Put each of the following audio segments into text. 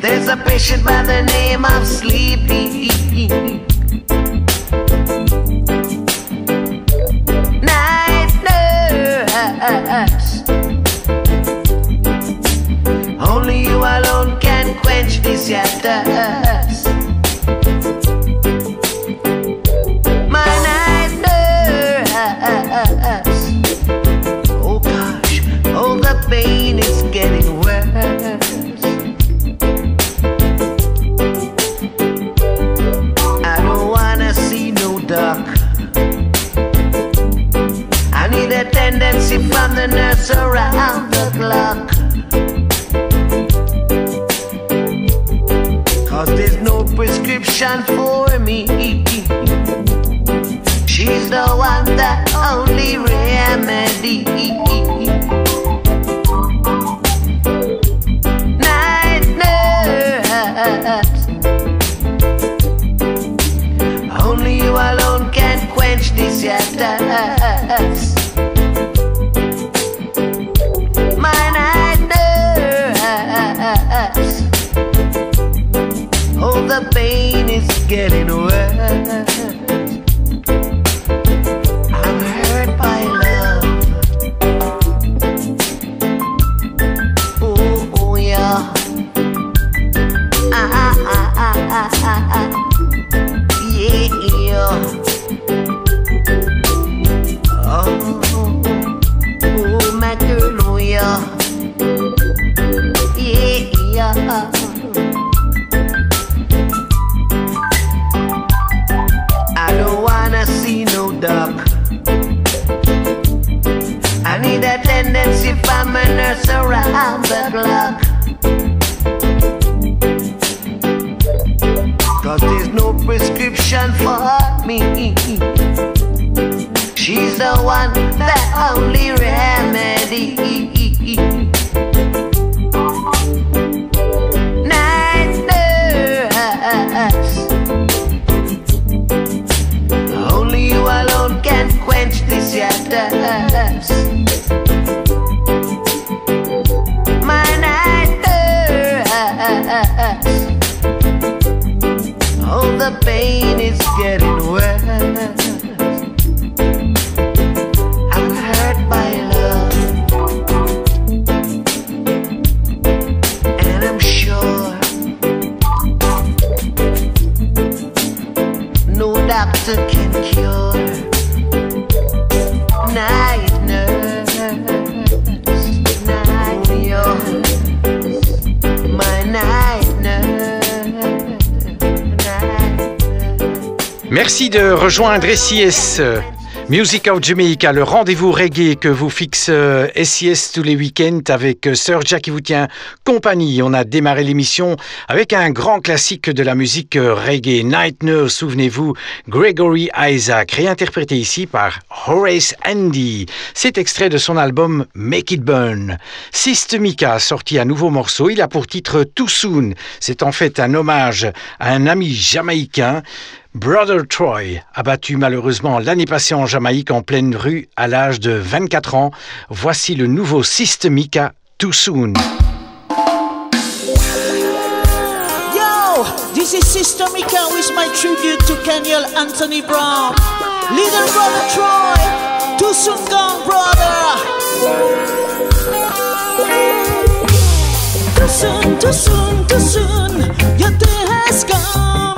There's a patient by rejoindre SIS. Music of Jamaica, le rendez-vous reggae que vous fixe SIS euh, tous les week-ends avec euh, Sir Jack qui vous tient compagnie. On a démarré l'émission avec un grand classique de la musique euh, reggae, Night Nurse, souvenez-vous, Gregory Isaac, réinterprété ici par Horace Andy. C'est extrait de son album Make It Burn. Systemica a sorti un nouveau morceau, il a pour titre Too Soon. C'est en fait un hommage à un ami jamaïcain Brother Troy, abattu malheureusement l'année passée en Jamaïque en pleine rue à l'âge de 24 ans, voici le nouveau Systemica Too Soon. Yo, this is Systemica with my tribute to Kenyon Anthony Brown. Little brother Troy, too soon gone brother. Too soon, too soon, too soon, your day has come.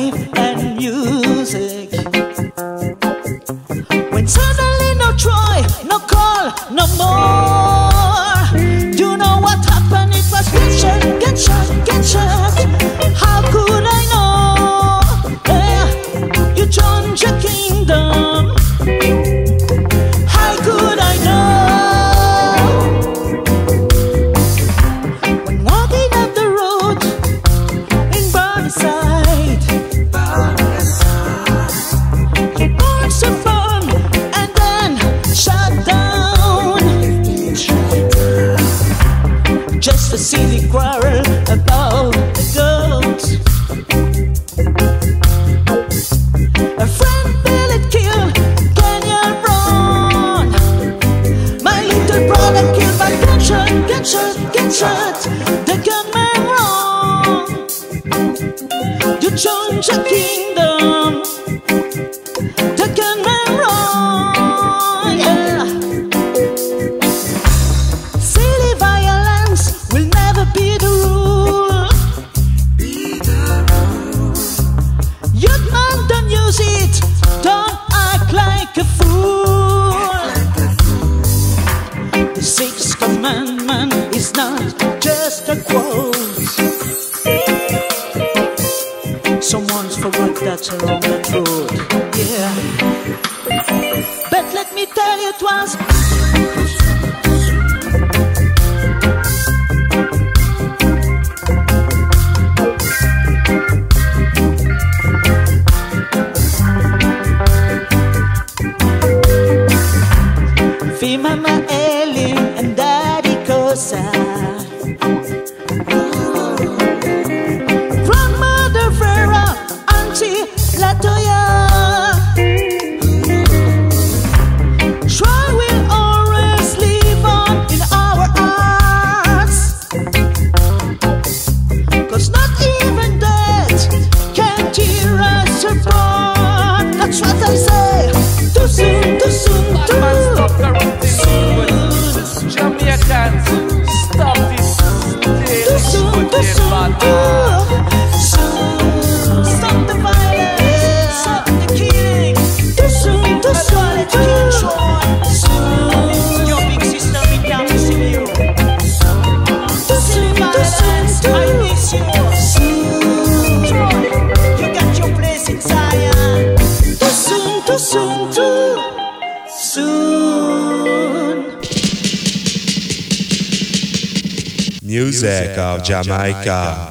Jamaica. Jamaica.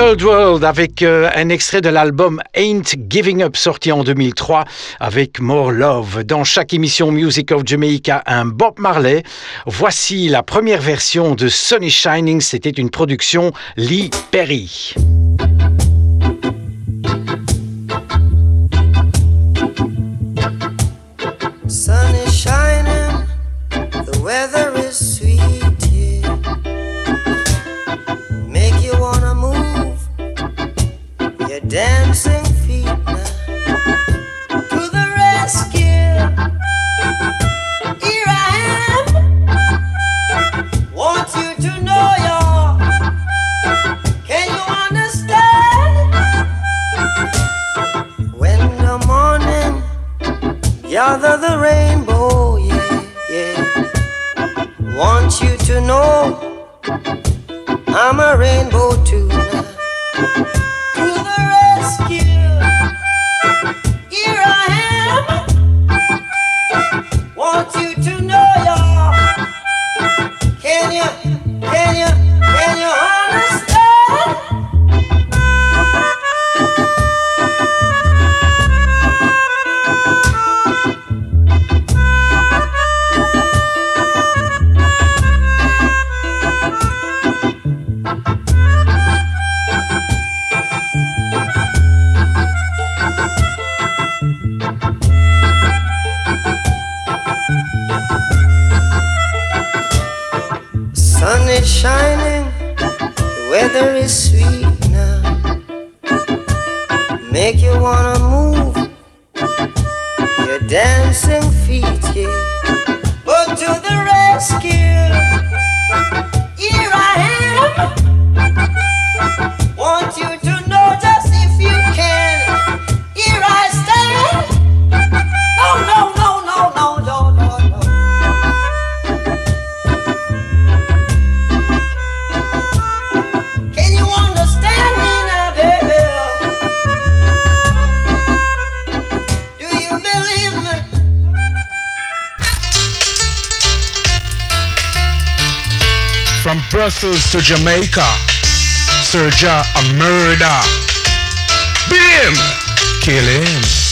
Third World avec euh, un extrait de l'album Ain't Giving Up sorti en 2003 avec More Love. Dans chaque émission Music of Jamaica, un Bob Marley. Voici la première version de Sunny Shining. C'était une production Lee Perry. Dancing From Brussels to Jamaica, Serja a murder. Beat him, kill him.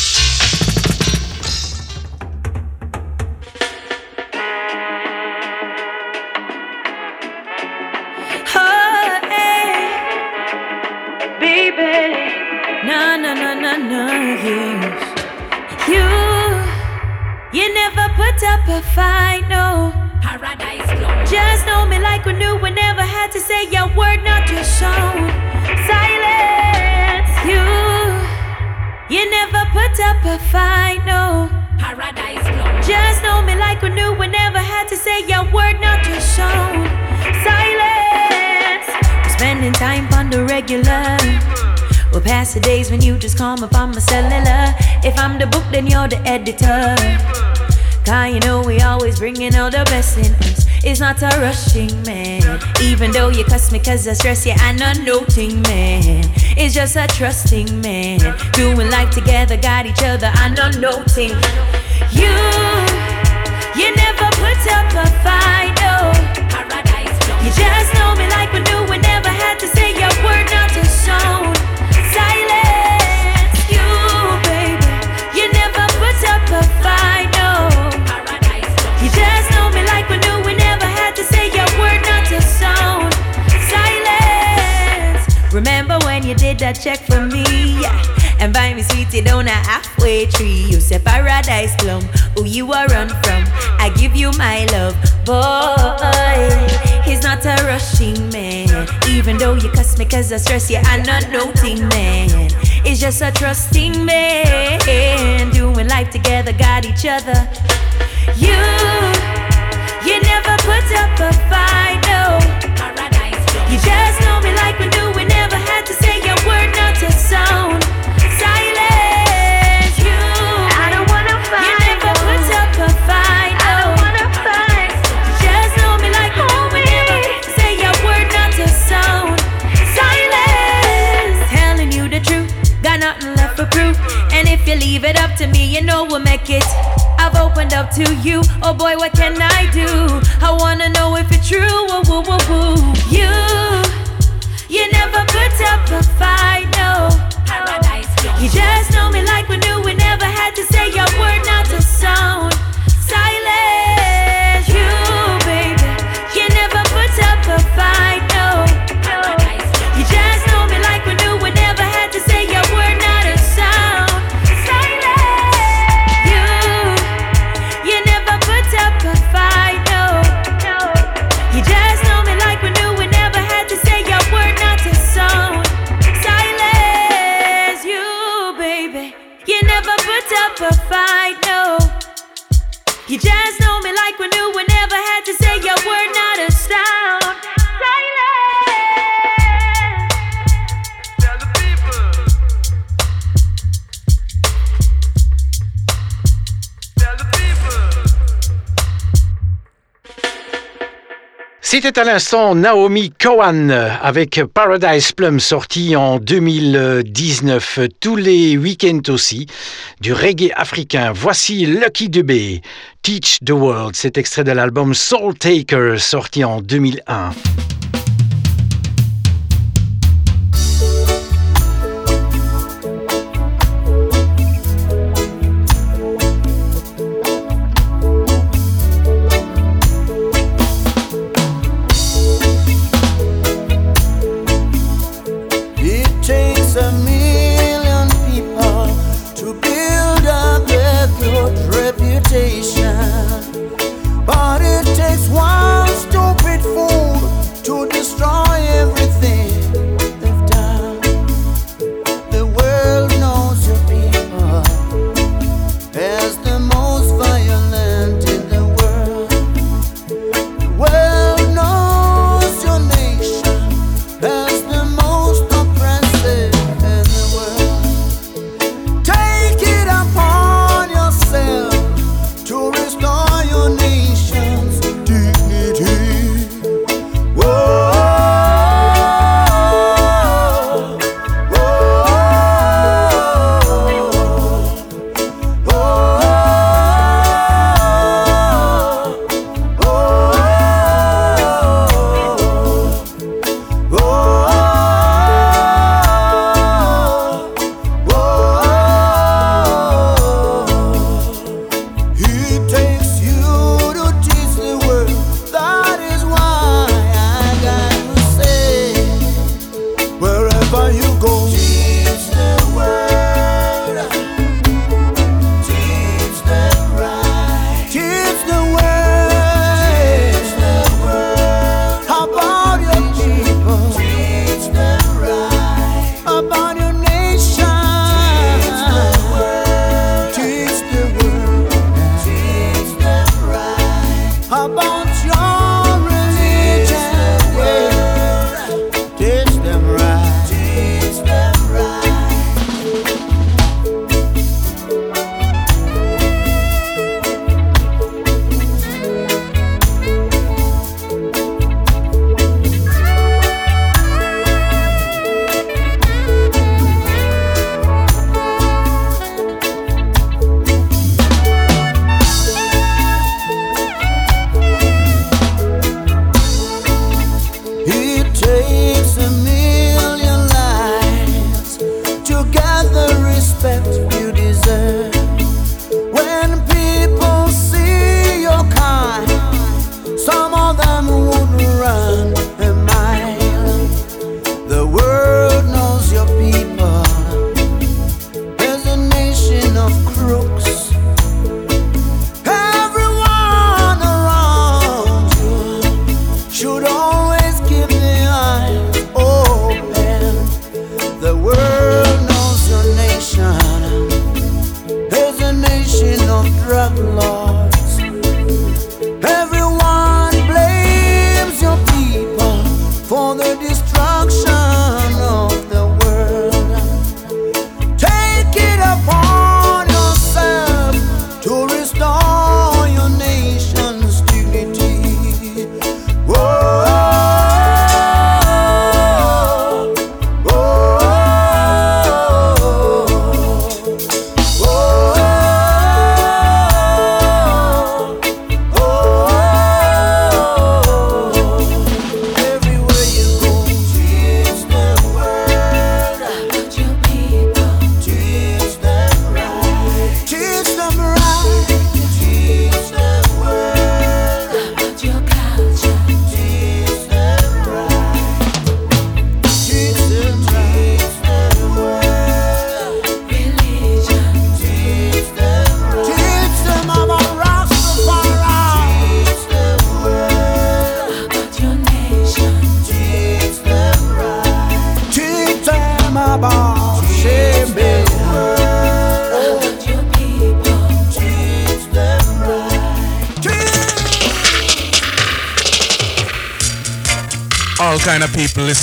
The days when you just call up on my cellular. If I'm the book, then you're the editor. Cause you know we always bringing all the best in. It's not a rushing man. Even though you cuss me cause I stress you, I'm not noting man. It's just a trusting man. Doing life together, got each other, I'm not noting. You, you never put up a fight, oh. no. You just know me like we knew we never had to say your word, not to sound. You did that check for me? Yeah. And buy me sweetie down a halfway tree. You say paradise plum, who you are run from. I give you my love, boy. He's not a rushing man. Even though you cuss me cause I stress you, I'm not noting man. It's just a trusting man. Doing life together, got each other. You, you never put up a fight, no. You just know me like we knew leave it up to me, you know we'll make it. I've opened up to you. Oh boy, what can I do? I wanna know if it's true. Woo, woo, woo, woo. You, you never put up a fight, no. Paradise. You just know me like we knew. We never had to say a word, not a sound. C'était à l'instant Naomi Cowan avec Paradise Plum sorti en 2019, tous les week-ends aussi, du reggae africain. Voici Lucky Dubé, Teach the World, cet extrait de l'album Soul Taker sorti en 2001.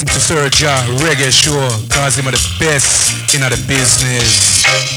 Sir Ja Reggae Show, cause him are the best in the business.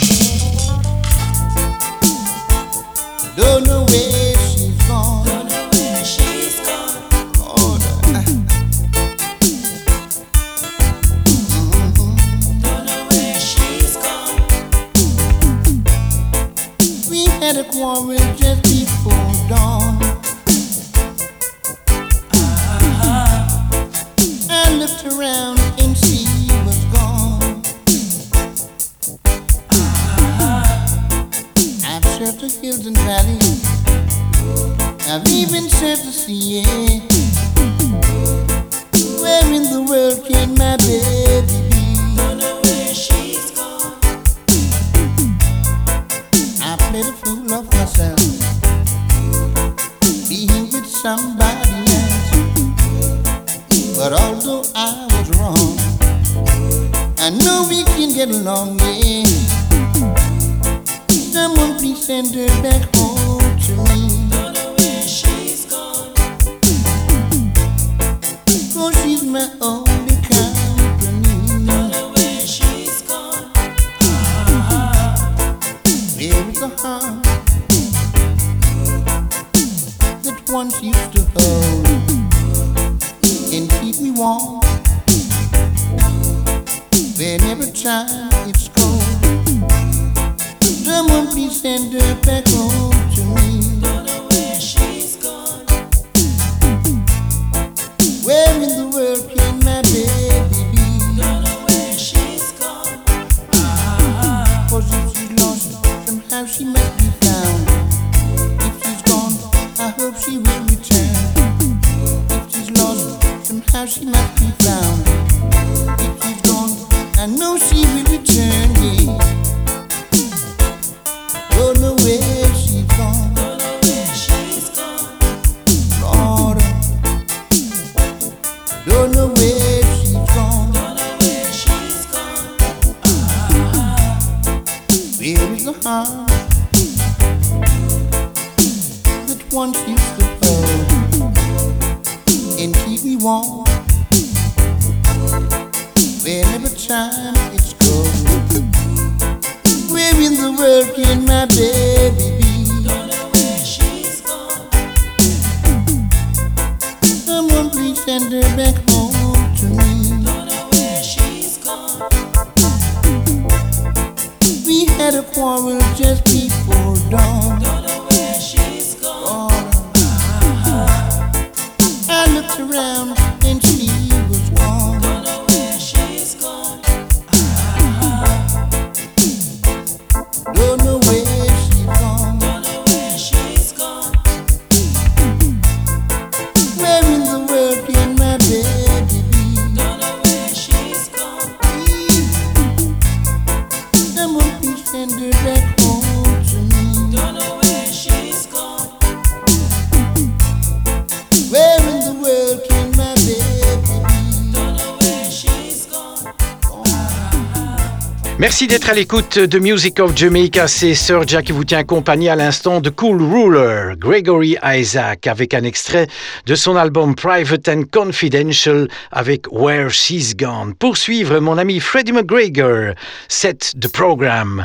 Merci d'être à l'écoute de Music of Jamaica. C'est Sir Jack qui vous tient compagnie à l'instant de Cool Ruler, Gregory Isaac, avec un extrait de son album Private and Confidential avec Where She's Gone. Pour suivre mon ami Freddie McGregor, set the program.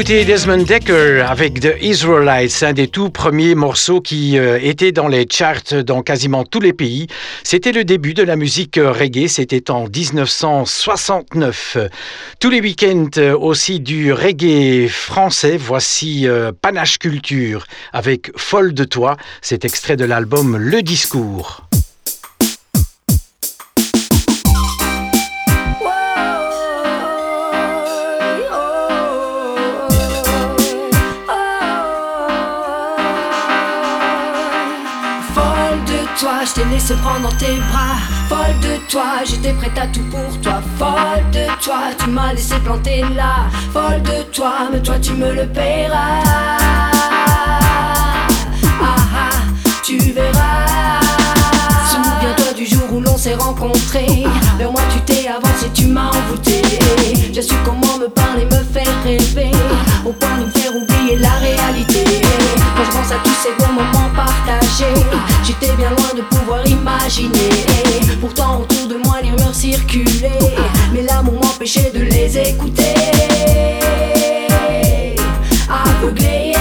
D'écouter Desmond Decker avec The Israelites, un des tout premiers morceaux qui euh, était dans les charts dans quasiment tous les pays. C'était le début de la musique euh, reggae, c'était en 1969. Tous les week-ends euh, aussi du reggae français, voici euh, Panache Culture avec Folle de toi, cet extrait de l'album Le Discours. Laissé prendre dans tes bras. Folle de toi, j'étais prête à tout pour toi. Folle de toi, tu m'as laissé planter là. Folle de toi, mais toi tu me le paieras. Ah ah, tu verras. S'est rencontrés. Vers moi tu t'es avancé, tu m'as envoûté. J'ai su comment me parler, me faire rêver. Au point de me faire oublier la réalité. Quand je pense à tous ces bons moments partagés, j'étais bien loin de pouvoir imaginer. Pourtant autour de moi les rumeurs circulaient, mais l'amour m'empêchait de les écouter. Aveuglé.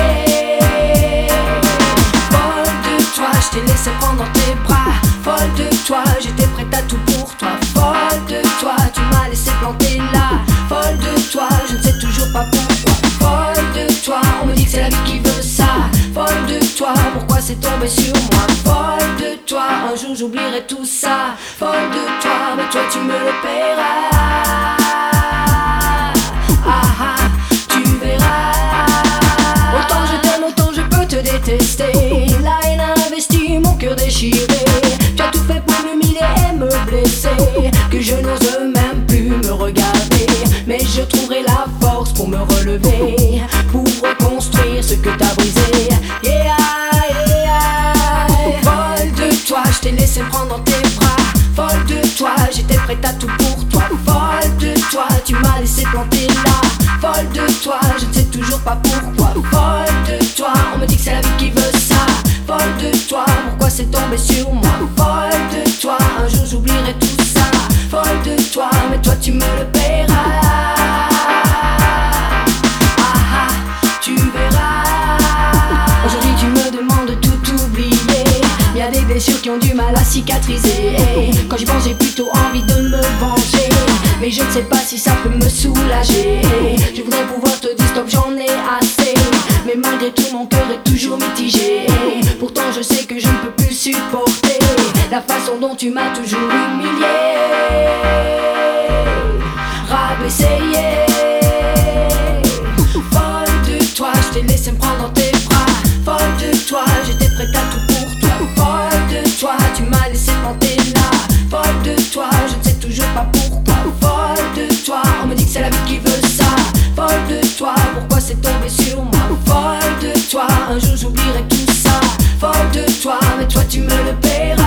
Folle de toi, je t'ai laissé prendre dans tes bras. Folle de toi, j'étais tout pour toi. Folle de toi, tu m'as laissé planter là. Folle de toi, je ne sais toujours pas pourquoi. Folle de toi, on me dit que c'est la vie qui veut ça. Folle de toi, pourquoi c'est tombé sur moi? Folle de toi, un jour j'oublierai tout ça. Folle de toi, mais toi tu me le paieras. Ah, ah, tu verras. Autant je t'aime, autant je peux te détester. La haine investie, mon cœur déchiré. Mais je trouverai la force pour me relever, pour reconstruire ce que t'as brisé. Yeah, yeah. Folle de toi, je t'ai laissé prendre dans tes bras. Folle de toi, j'étais prête à tout pour toi. Folle de toi, tu m'as laissé planter là. Folle de toi, je ne sais toujours pas pourquoi. Folle de toi, on me dit que c'est la vie qui veut ça. Folle de toi, pourquoi c'est tombé sur moi? Folle de toi, un jour j'oublierai tout ça. Folle de toi, mais toi tu me le Quand j'y pense, j'ai plutôt envie de me venger. Mais je ne sais pas si ça peut me soulager. Je voudrais pouvoir te dire stop, j'en ai assez. Mais malgré tout, mon cœur est toujours mitigé. Pourtant, je sais que je ne peux plus supporter la façon dont tu m'as toujours humilié. Toi, un jour j'oublierai tout ça. Folle de toi, mais toi tu me le paieras.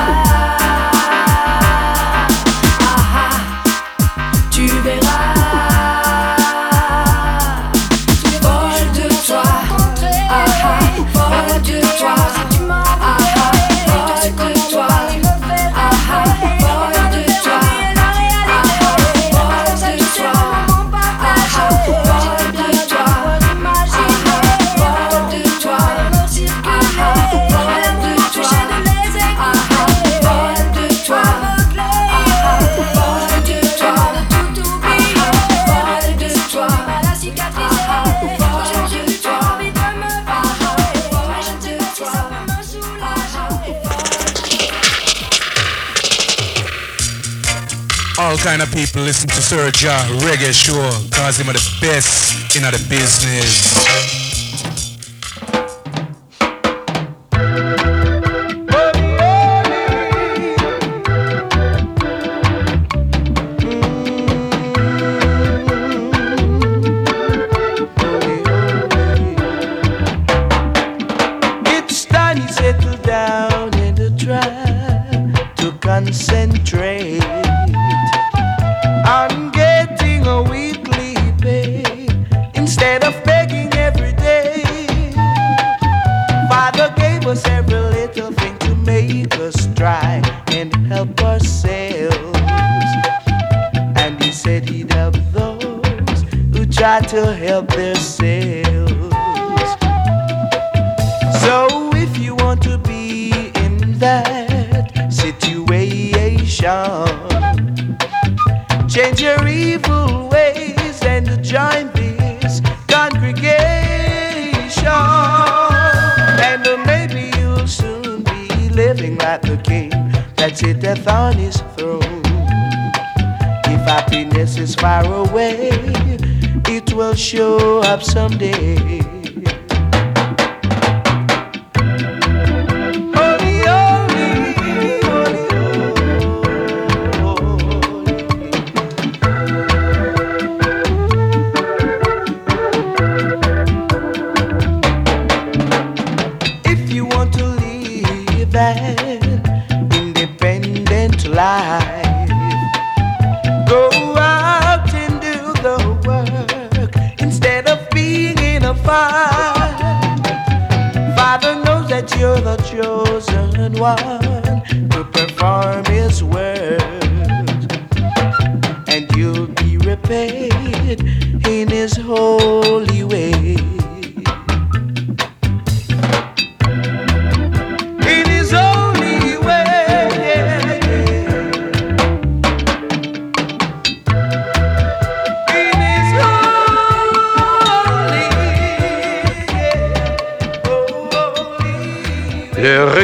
Kind of people listen to Sir Ja Reggae Show cause him are the best in the business. Life, go out and do the work instead of being in a fight. Father knows that you're the chosen one to perform His word, and you'll be repaid in His holy way.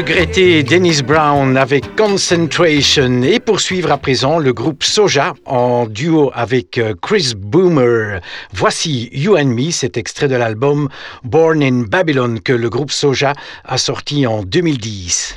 Le regretté Dennis Brown avec Concentration et poursuivre à présent le groupe Soja en duo avec euh, Chris Boomer. Voici You and Me, cet extrait de l'album Born in Babylon que le groupe Soja a sorti en 2010.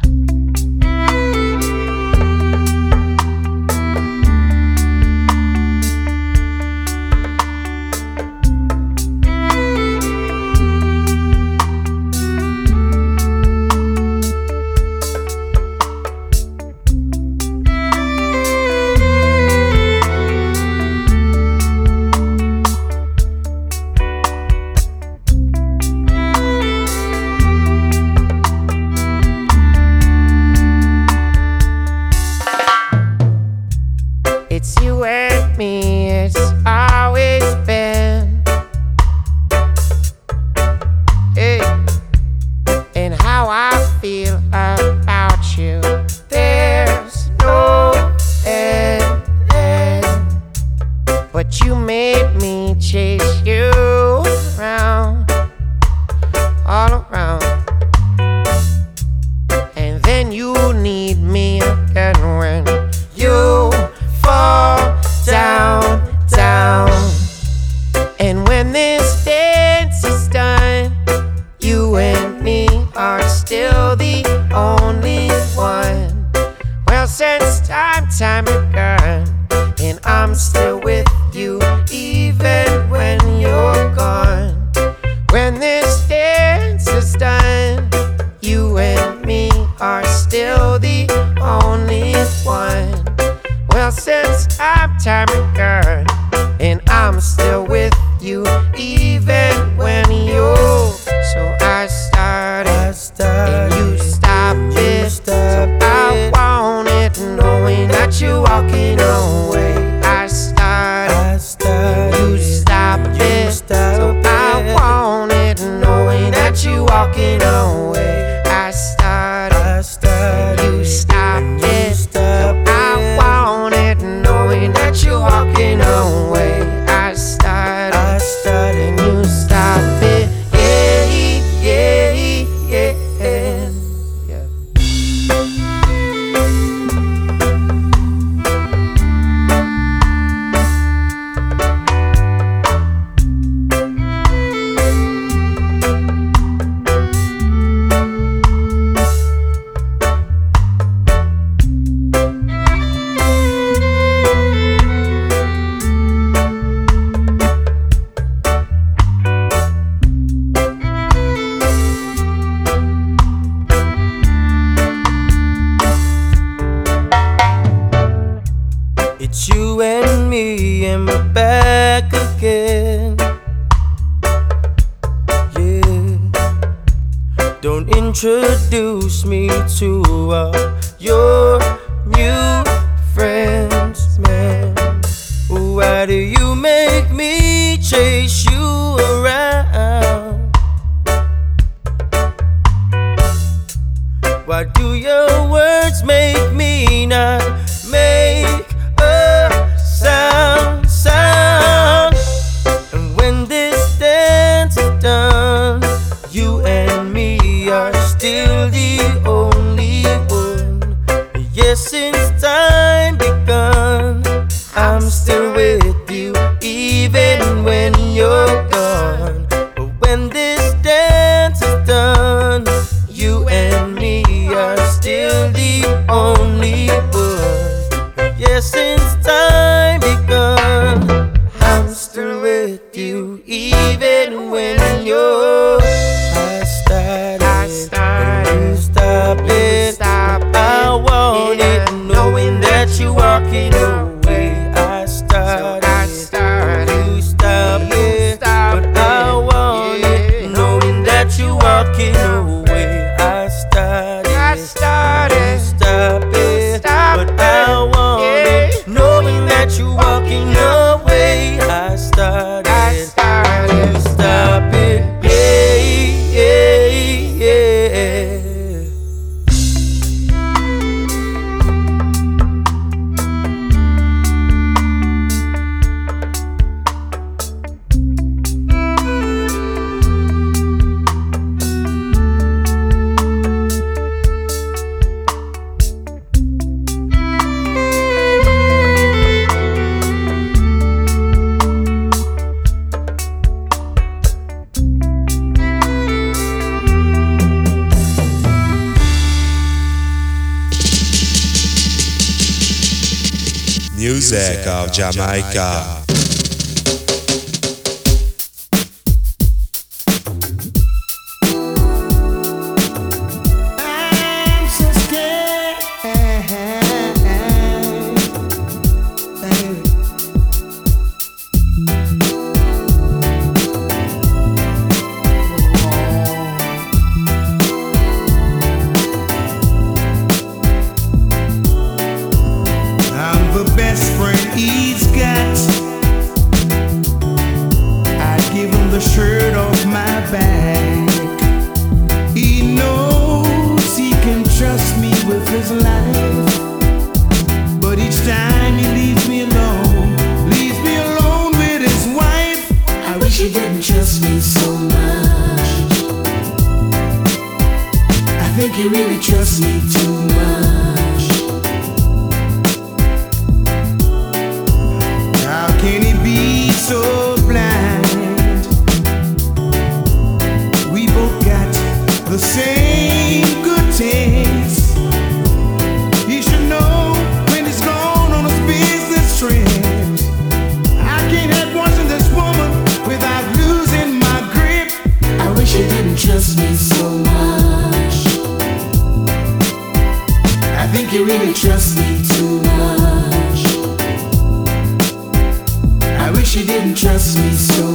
It's you and me, and we're back again. Yeah. Don't introduce me to all your music of Jamaica. so.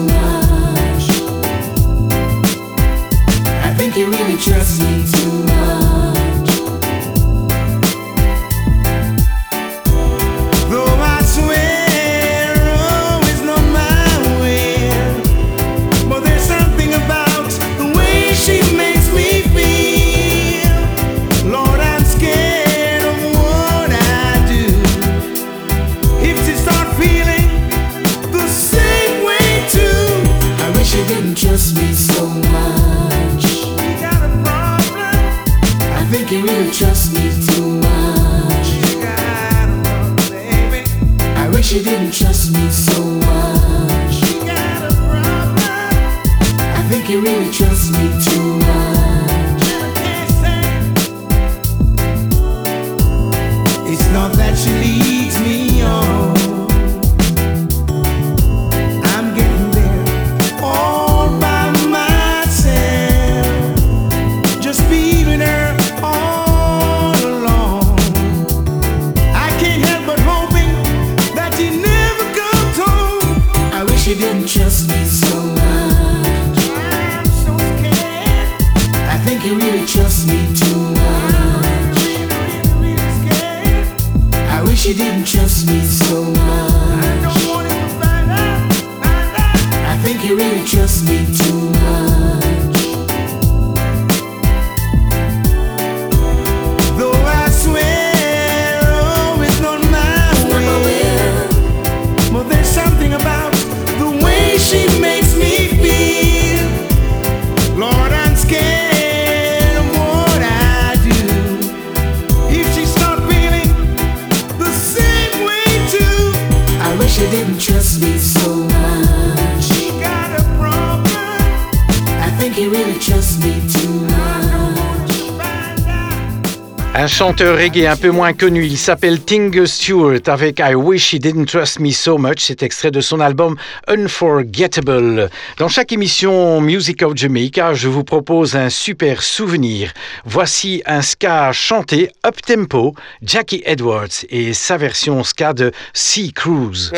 Un chanteur reggae un peu moins connu, il s'appelle Tingle Stewart avec I Wish He Didn't Trust Me So Much, c'est extrait de son album Unforgettable. Dans chaque émission Music of Jamaica, je vous propose un super souvenir. Voici un ska chanté up tempo, Jackie Edwards et sa version ska de Sea Cruise.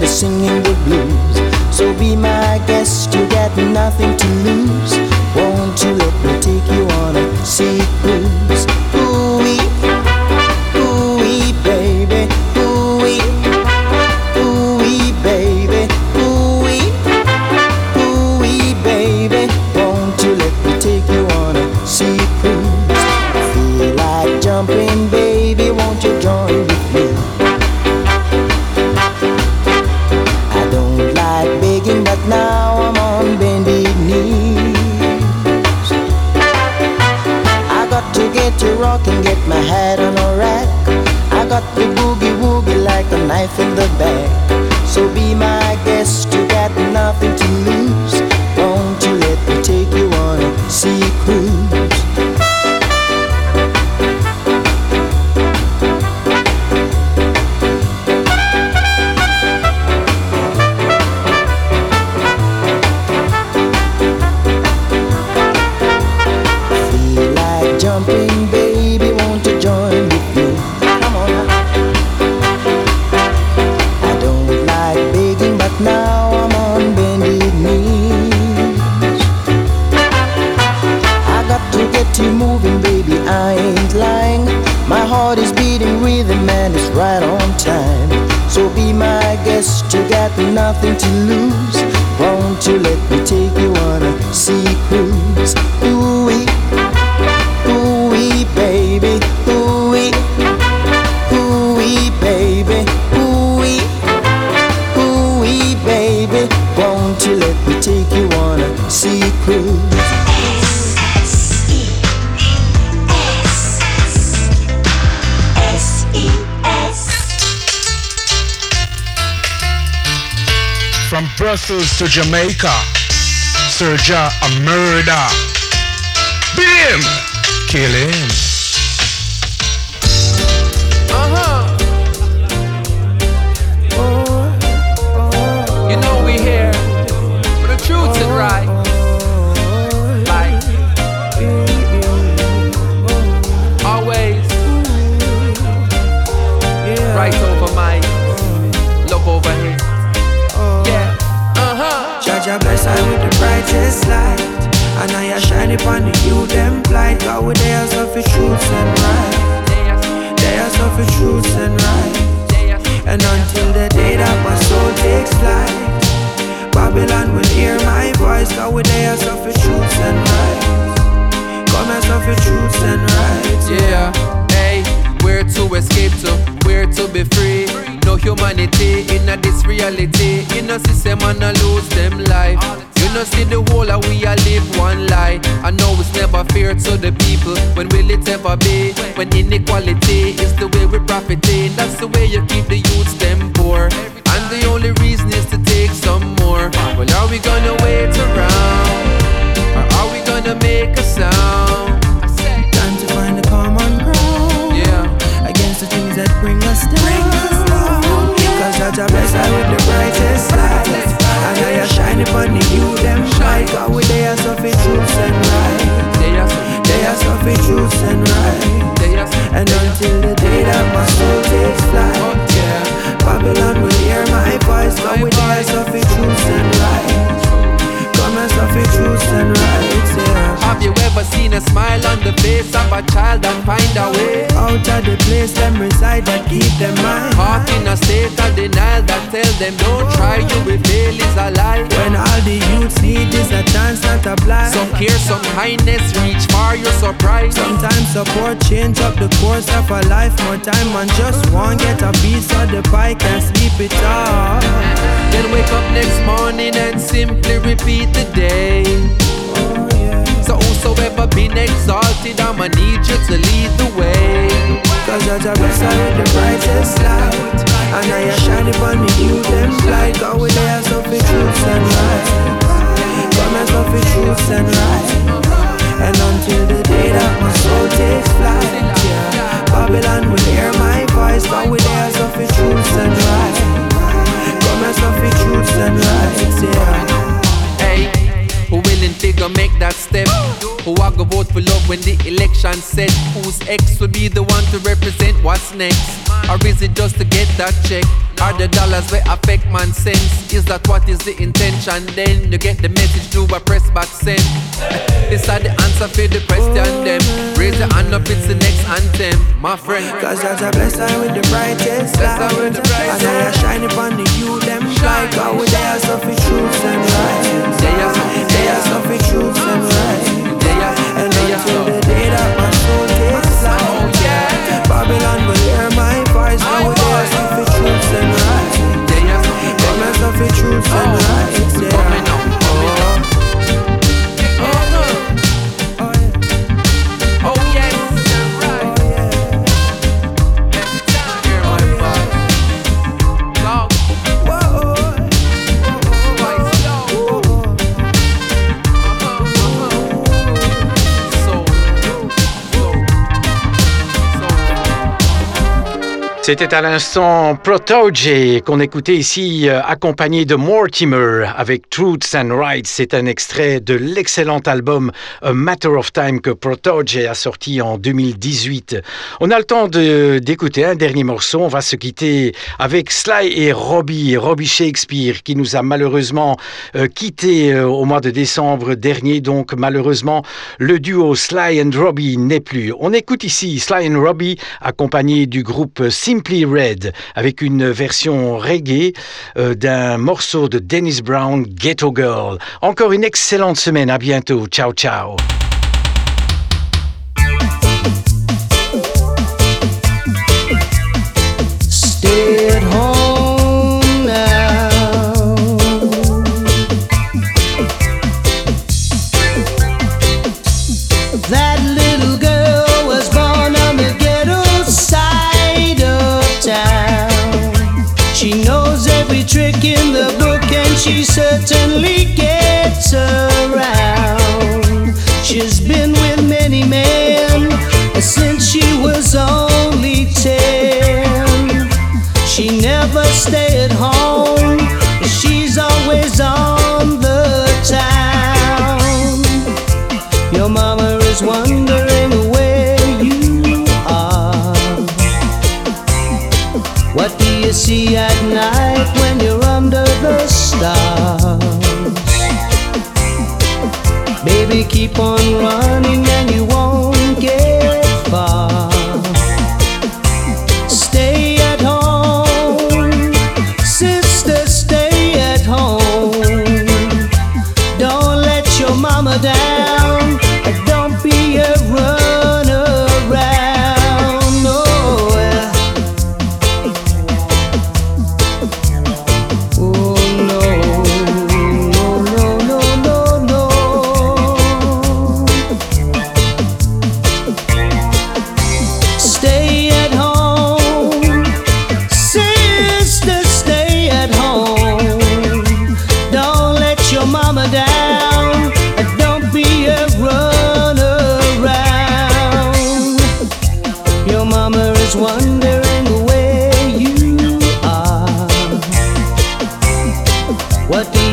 missing in Jamaica, Serja a murder. Beat him, kill him. Hear my voice God with their of the truth and right Come as of the truth and right Yeah, hey, where to escape to, where to be free. No humanity in a this reality. In a system and a lose them life. You know see the whole of we a live one lie. I know it's never fair to the people. When will it ever be? When inequality is the way we profiting. That's the way you keep the youths them poor. And the only reason is to take some more. Well, are we gonna wait around? Or are we gonna make a sound? Time to find a common ground Yeah. Against the things that bring us down Cause Judge I bless I with the brightest light And I shine upon the you them light God with their suffer truths and right They are suffer truths and right And until the day that my soul takes flight. Babylon will hear my voice God with their suffer truths and right Come and suffer truths and rights, yeah Have you ever seen a smile on the face of a child and find a way? Out of the place them reside that keep them mind Heart in a state of denial that tell them don't try, you will fail is a lie. When all the youths need is a chance not to blind Some care, some kindness, reach for your surprise. Sometimes support change up the course of a life More time on just one get a piece of the pie Can't sleep it off Then wake up next morning and simply repeat the day. So whosoever been exalted, I'ma need you to lead the way. Cause I bless her with the brightest light And I am shining upon the you them light God with their suffer truths and right Come and suffer truths and right And until the day that my soul takes flight yeah. Babylon will hear my voice when the election said? Whose ex will be the one to represent what's next? Or is it just to get that check? Are the dollars where affect man sense? Is that what is the intention? Then you get the message through a press back send. this are the answer for the question them. Raise your hand up, it's the next anthem, my friend. Cause Judge I bless her with the brightest light And I shine upon the you them light God with their suffer truths and right They are suffer truths and right And oh. suffer truths and right C'était à l'instant Protoje qu'on écoutait ici euh, accompagné de Mortimer avec Truths and Rights. C'est un extrait de l'excellent album A Matter of Time que Protoje a sorti en 2018. On a le temps d'écouter un dernier morceau. On va se quitter avec Sly et Robbie, Robbie Shakespeare qui nous a malheureusement euh, quitté euh, au mois de décembre dernier. Donc malheureusement le duo Sly and Robbie n'est plus. On écoute ici Sly and Robbie accompagné du groupe Sim Simply Red avec une version reggae euh, d'un morceau de Dennis Brown, Ghetto Girl. Encore une excellente semaine, à bientôt, ciao ciao. Trick in the book and she certainly gets around. She's been with many men since she was only ten. She never stay at home. She's always on the town. Your mama is wondering where you are. What do you see at night Baby, keep on running and you won't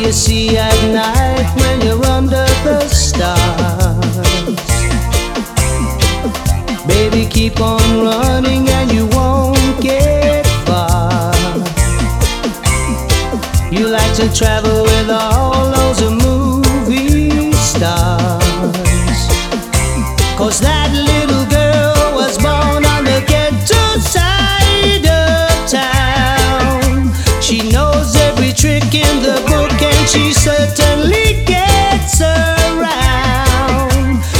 you see at night when you're under the stars? Baby, keep on running and you won't get far. You like to travel with all those movie stars. Cause that she certainly gets around.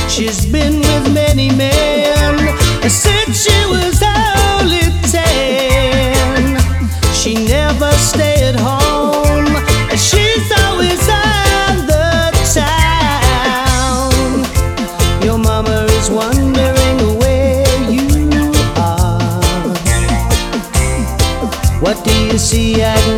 She's been with many men since she was only ten. She never stayed at home. She's always on the town. Your mama is wondering where you are. What do you see at